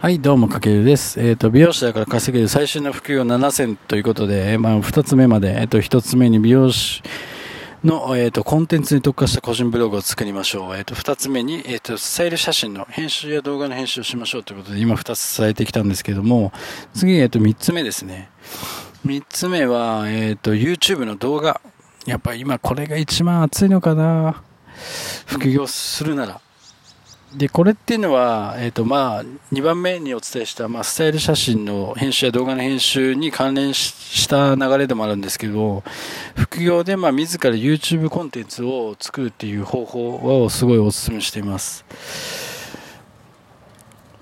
はい、どうも、かけるです。えっ、ー、と、美容師だから稼げる最新の普及を7選ということで、まあ、2つ目まで、えっ、ー、と、1つ目に美容師の、えっ、ー、と、コンテンツに特化した個人ブログを作りましょう。えっ、と、2つ目に、えっ、と、スタイル写真の編集や動画の編集をしましょうということで、今2つ伝えてきたんですけども、次、えっ、と、3つ目ですね。3つ目は、えっ、と、YouTube の動画。やっぱ今これが一番熱いのかな。副業するなら。で、これっていうのは、えっ、ー、と、まあ、2番目にお伝えした、まあ、スタイル写真の編集や動画の編集に関連した流れでもあるんですけど、副業で、まあ、自ら YouTube コンテンツを作るっていう方法をすごいお勧めしています。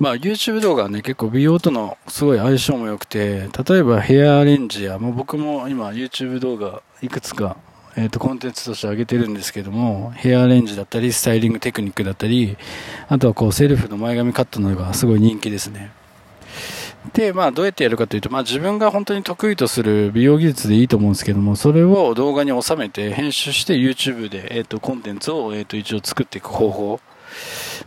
まあ、YouTube 動画はね、結構美容とのすごい相性も良くて、例えばヘアアレンジや、もう僕も今 YouTube 動画いくつかえーと、コンテンツとして上げてるんですけどもヘアアレンジだったりスタイリングテクニックだったりあとはこうセルフの前髪カットなどがすごい人気ですねで、まあ、どうやってやるかというと、まあ、自分が本当に得意とする美容技術でいいと思うんですけども、それを動画に収めて、編集して YouTube で、えっ、と、コンテンツを、えっ、と、一応作っていく方法。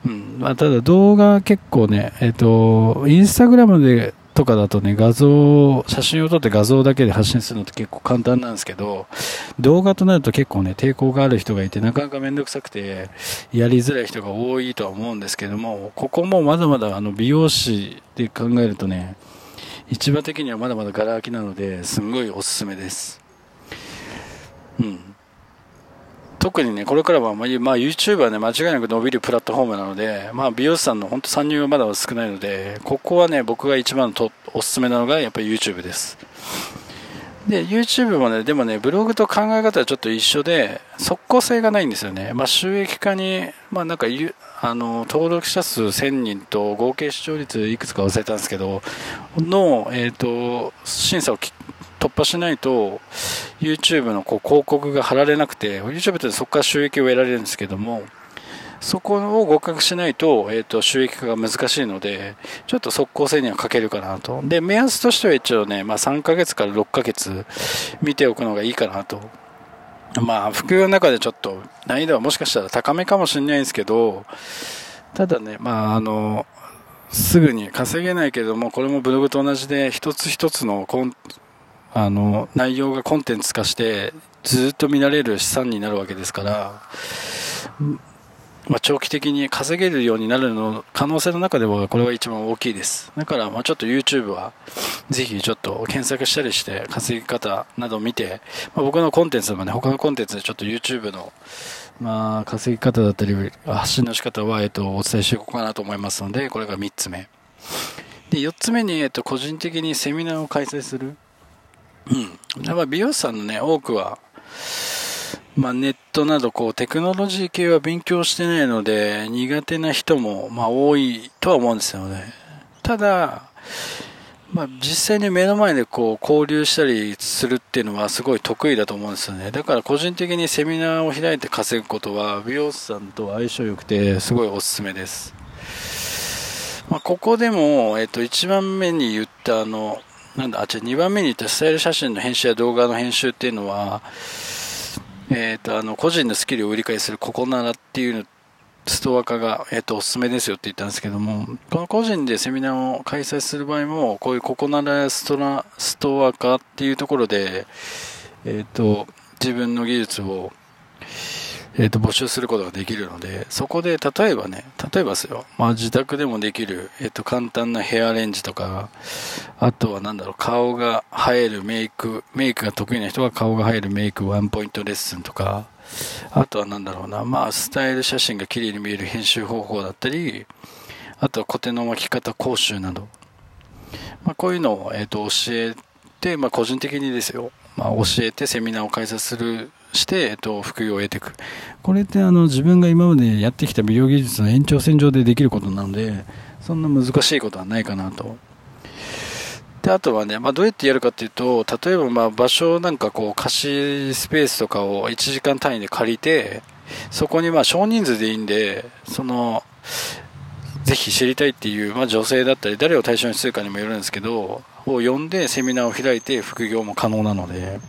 うん。まあ、ただ動画結構ね、えっ、と、インスタグラムでとかだとね、画像、写真を撮って画像だけで発信するのって結構簡単なんですけど、動画となると結構ね、抵抗がある人がいて、なかなかめんどくさくて、やりづらい人が多いとは思うんですけども、ここもまだまだあの美容師で考えるとね、市場的にはまだまだガラ空きなので、すんごいおすすめです。うん。特にね、これからは、まあ、YouTube はね、間違いなく伸びるプラットフォームなので、まあ、美容師さんの本当参入はまだ少ないので、ここはね、僕が一番とおすすめなのが、やっぱり YouTube です。で、YouTube もね、でもね、ブログと考え方はちょっと一緒で、即効性がないんですよね。まあ、収益化に、まあ、なんか、あの、登録者数1000人と合計視聴率いくつか忘れたんですけど、の、えっ、ー、と、審査を突破しないと YouTube のこう広告が貼られなくて YouTube ってそこから収益を得られるんですけどもそこを合格しないと,、えーと、収益化が難しいのでちょっと即効性には欠けるかなと。で目安としては一応ね、まあ、3ヶ月から6ヶ月見ておくのがいいかなと。まあ副業の中でちょっと難易度はもしかしたら高めかもしれないんですけどただねまああのすぐに稼げないけどもこれもブログと同じで一つ一つのコンあの内容がコンテンツ化してずっと見られる資産になるわけですから、まあ、長期的に稼げるようになるの可能性の中ではこれは一番大きいです。だからまあちょっと YouTube はぜひちょっと検索したりして稼ぎ方などを見て、まあ、僕のコンテンツもね他のコンテンツでちょっと YouTube のまあ稼ぎ方だったり発信の仕方はえっとお伝えしていこうかなと思いますのでこれが3つ目。で4つ目にえっと個人的にセミナーを開催する。うん。やっぱ美容師さんのね、多くは、まあ、ネットなどこうテクノロジー系は勉強してないので苦手な人もまあ多いとは思うんですよね。ただ、まあ、実際に目の前でこう交流したりするっていうのはすごい得意だと思うんですよね。だから個人的にセミナーを開いて稼ぐことは美容師さんと相性良くてすごいおすすめです。まあ、ここでも、えっと、1番目に言ったあの、なんだ、あ、じゃ2番目に言ったスタイル写真の編集や動画の編集っていうのは、えっ、ー、と、あの、個人のスキルを売り買いするココナラっていうストア化が、えっ、ー、と、おすすめですよって言ったんですけども、この個人でセミナーを開催する場合も、こういうココナラストラ、ストア化っていうところで、えっ、ー、と、自分の技術を、えーと、募集することができるので、そこで例えばね、例えばですよ、まあ、自宅でもできる、えーと、簡単なヘアアレンジとか、あとはなんだろう、顔が映えるメイク、メイクが得意な人が顔が映えるメイクワンポイントレッスンとか、あとはなんだろうな、まあ、スタイル写真が綺麗に見える編集方法だったり、あとはコテの巻き方講習など、まあ、こういうのを、えーと、教えて、まあ、個人的にですよ、まあ、教えてセミナーを開催するして、えっと、副業を得ていく。これってあの自分が今までやってきた美容技術の延長線上でできることなので、そんな難しいことはないかなと。で、あとはね、まあ、どうやってやるかっていうと、例えばまあ場所なんかこう貸しスペースとかを1時間単位で借りて、そこにまあ少人数でいいんで、その、ぜひ知りたいっていう、まあ、女性だったり、誰を対象にするかにもよるんですけど、を呼んでセミナーを開いて副業も可能なので、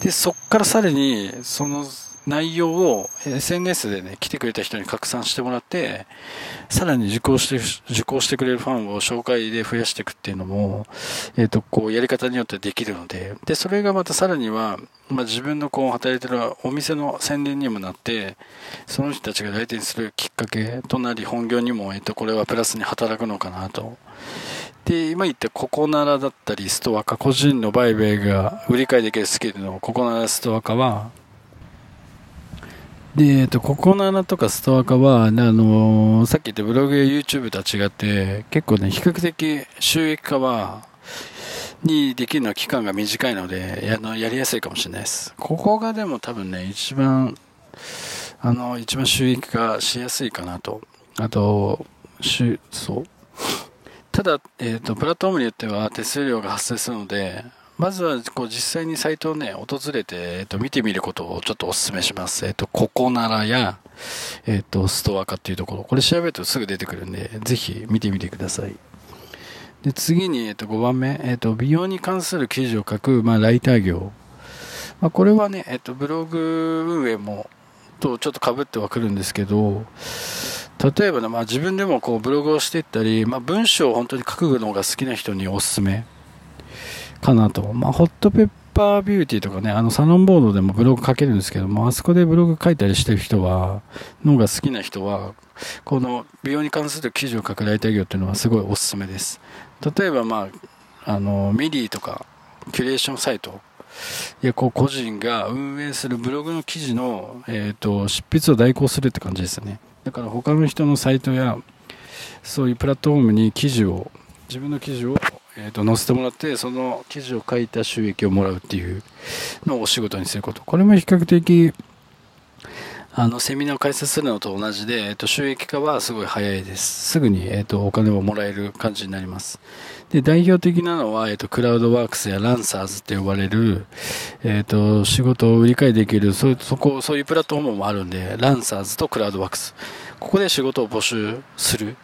で、そっからさらに、その内容を SNS でね、来てくれた人に拡散してもらって、さらに受講して、受講してくれるファンを紹介で増やしていくっていうのも、えっ、ー、と、こう、やり方によってできるので、で、それがまたさらには、まあ、自分のこう、働いてるお店の宣伝にもなって、その人たちが来店するきっかけとなり、本業にも、えっ、ー、と、これはプラスに働くのかなと。で、今言ったココナラだったり、ストアカ、個人の売買が売り買いできるスキルのココナラストアカは、で、えっと、ココナラとかストアカは、あのー、さっき言ったブログや YouTube とは違って、結構ね、比較的収益化は、にできるのは期間が短いので、やのやりやすいかもしれないです。ここがでも多分ね、一番、あの、一番収益化しやすいかなと。あと、しそう。ただ、え、ー、と、プラットフォームによっては手数料が発生するので、まずはこう実際にサイトをね、訪れて、え、ー、と、見てみることをちょっとお勧めします。えっ、ー、と、ココナラや、えっ、と、ストア化っていうところ、これ調べるとすぐ出てくるんで、ぜひ見てみてください。で、次に、えっ、と、5番目、えっ、と、美容に関する記事を書く、まあ、ライター業。まあ、これはね、えっ、と、ブログ運営も、とちょっと被ってはくるんですけど、例えばね、まあ、自分でもこうブログをしていったり、まあ、文章を本当に書くのが好きな人におすすめかなと。まあ、ホットペッパービューティーとかね、あのサロンボードでもブログ書けるんですけども、あそこでブログ書いたりしてる人は、のが好きな人は、この美容に関する記事を書くライター業っていうのはすごいおすすめです。例えばまあ、あの、ミディとか、キュレーションサイト、いや、こう個人が運営するブログの記事の、えっ、ー、と、執筆を代行するって感じですよね。だから他の人のサイトやそういうプラットフォームに記事を自分の記事を、えーと、載せてもらってその記事を書いた収益をもらうっていうのをお仕事にすること。これも比較的あのセミナーを開設するのと同じで、えーと、収益化はすごい早いですすぐに、えーとお金をもらえる感じになりますで、代表的なのは、えっ、と、クラウドワークスやランサーズって呼ばれる、えっ、と、仕事を売り買いできる、そうそこ、そういうプラットフォームもあるんで、ランサーズとクラウドワークス。ここで仕事を募集する。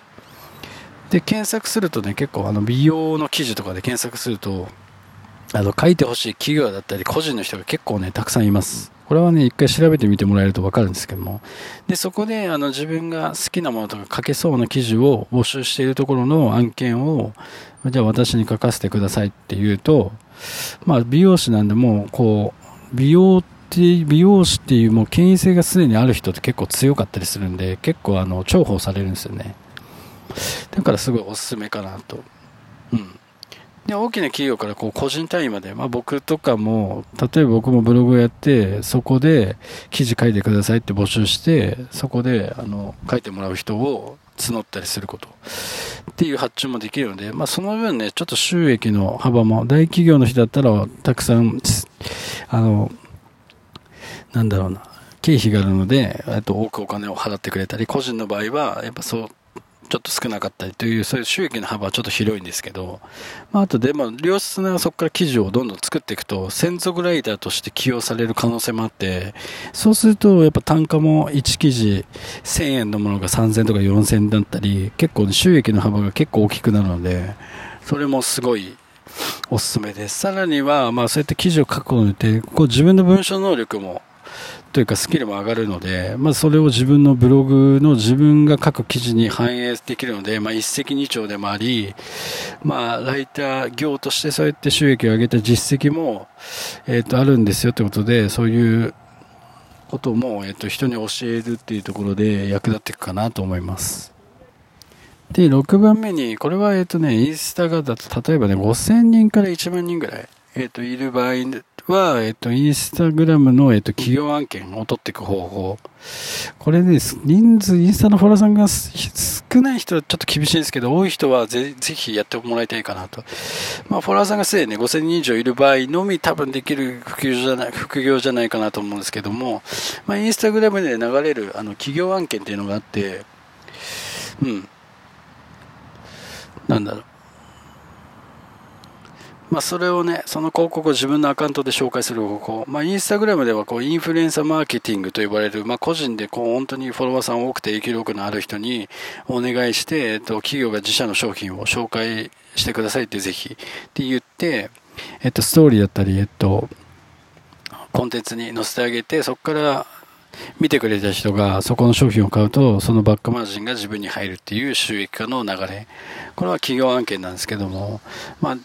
で、検索するとね、結構あの、美容の記事とかで検索すると、あの、書いてほしい企業だったり、個人の人が結構ね、たくさんいます。これはね、一回調べてみてもらえるとわかるんですけども。で、そこで、あの、自分が好きなものとか書けそうな記事を募集しているところの案件を、じゃあ私に書かせてくださいって言うと、まあ、美容師なんでも、こう、美容って、美容師っていうもう権威性がすでにある人って結構強かったりするんで、結構あの、重宝されるんですよね。だからすごいおすすめかなと。うん。で、大きな企業からこう個人単位まで、まあ僕とかも、例えば僕もブログをやって、そこで記事書いてくださいって募集して、そこであの書いてもらう人を募ったりすること。っていう発注もできるので、まあその分ね、ちょっと収益の幅も、大企業の人だったらたくさん、あの、なんだろうな、経費があるので、えっと多くお金を払ってくれたり、個人の場合は、やっぱそう、ちょっと少なかったりという、そういう収益の幅はちょっと広いんですけど、まあ、あとで、まあ、良質なそこから記事をどんどん作っていくと、専属ライターとして起用される可能性もあって、そうすると、やっぱ単価も1記事1000円のものが3000とか4000円だったり、結構、収益の幅が結構大きくなるので、それもすごいおすすめです。さらには、まあ、そうやって記事を書くことによって、こう自分の文章能力もというかスキルも上がるので、まあ、それを自分のブログの自分が書く記事に反映できるので、まあ、一石二鳥でもあり、まあ、ライター業としてそうやって収益を上げた実績も、えっ、ー、と、あるんですよということで、そういうことも、えっ、ー、と、人に教えるっていうところで役立っていくかなと思います。で、6番目に、これは、えっ、とね、インスタがだと、例えばね、5000人から1万人ぐらい、えっ、と、いる場合は、えっと、インスタグラムの、えっと、企業案件を取っていく方法。これです。人数、インスタのフォロワーさんが少ない人はちょっと厳しいんですけど、多い人はぜぜひやってもらいたいかなと。まあ、フォロワーさんがすでに、ね、5000人以上いる場合のみ多分できる副業じゃない、副業じゃないかなと思うんですけども、まあ、インスタグラムで流れる、あの、企業案件っていうのがあって、うん。なんだろう。まあ、それをね、その広告を自分のアカウントで紹介する方法。まあ、インスタグラムではこう、インフルエンサーマーケティングと呼ばれる、まあ、個人でこう、本当にフォロワーさん多くて影響力のある人にお願いして、えっと、企業が自社の商品を紹介してくださいってぜひって言って、えっと、ストーリーだったり、えっと、コンテンツに載せてあげて、そこから見てくれた人がそこの商品を買うと、そのバックマージンが自分に入るっていう収益化の流れ。これは企業案件なんですけども、まあ、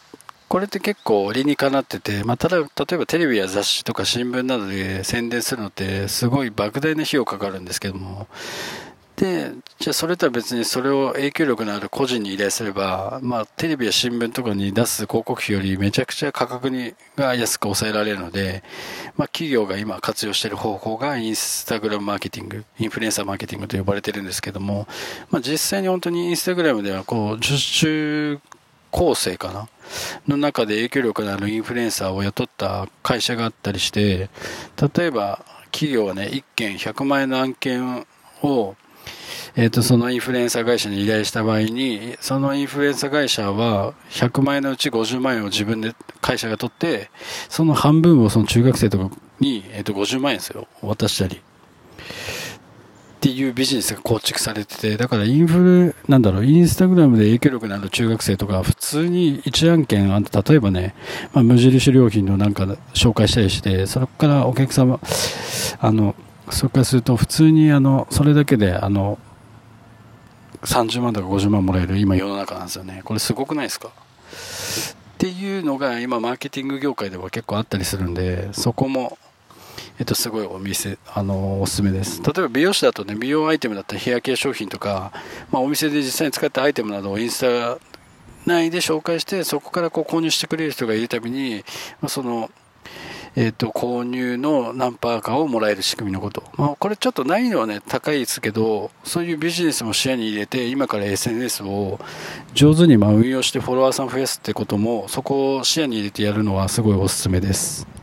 これって結構理にかなってて、まあ、ただ例えばテレビや雑誌とか新聞などで宣伝するのってすごい莫大な費用かかるんですけども、で、じゃあそれとは別にそれを影響力のある個人に依頼すれば、まあテレビや新聞とかに出す広告費よりめちゃくちゃ価格にが安く抑えられるので、まあ企業が今活用している方法がインスタグラムマーケティング、インフルエンサーマーケティングと呼ばれてるんですけども、まあ実際に本当にインスタグラムではこう、受注構成かな？の中で影響力のあるインフルエンサーを雇った会社があったりして、例えば企業はね、1件100万円の案件をえ、ー、と、そのインフルエンサー会社に依頼した場合に、そのインフルエンサー会社は、100万円のうち50万円を自分で会社が取って、その半分をその中学生とかに、え、ー、と、50万円ですよ、渡したり。っていうビジネスが構築されてて、だからインフル、なんだろう、インスタグラムで影響力のある中学生とか、普通に一案件、あ例えばね、まあ、無印良品のなんか紹介したりして、そこからお客様、あの、そこからすると普通にあの、それだけで、あの、30万とか50万もらえる今世の中なんですよね。これすごくないですか？っていうのが今マーケティング業界では結構あったりするんで、そこも、えっと、すごいお店、あの、おすすめです。例えば美容師だとね、美容アイテムだったらヘアケア商品とか、まあお店で実際に使ったアイテムなどをインスタ内で紹介して、そこからこう購入してくれる人がいるたびに、まあ、その、えっ、と、購入の何パーかをもらえる仕組みのこと。まあ、これちょっと難易度はね、高いですけど、そういうビジネスも視野に入れて、今から SNS を上手にま運用してフォロワーさん増やすってことも、そこを視野に入れてやるのはすごいおすすめです。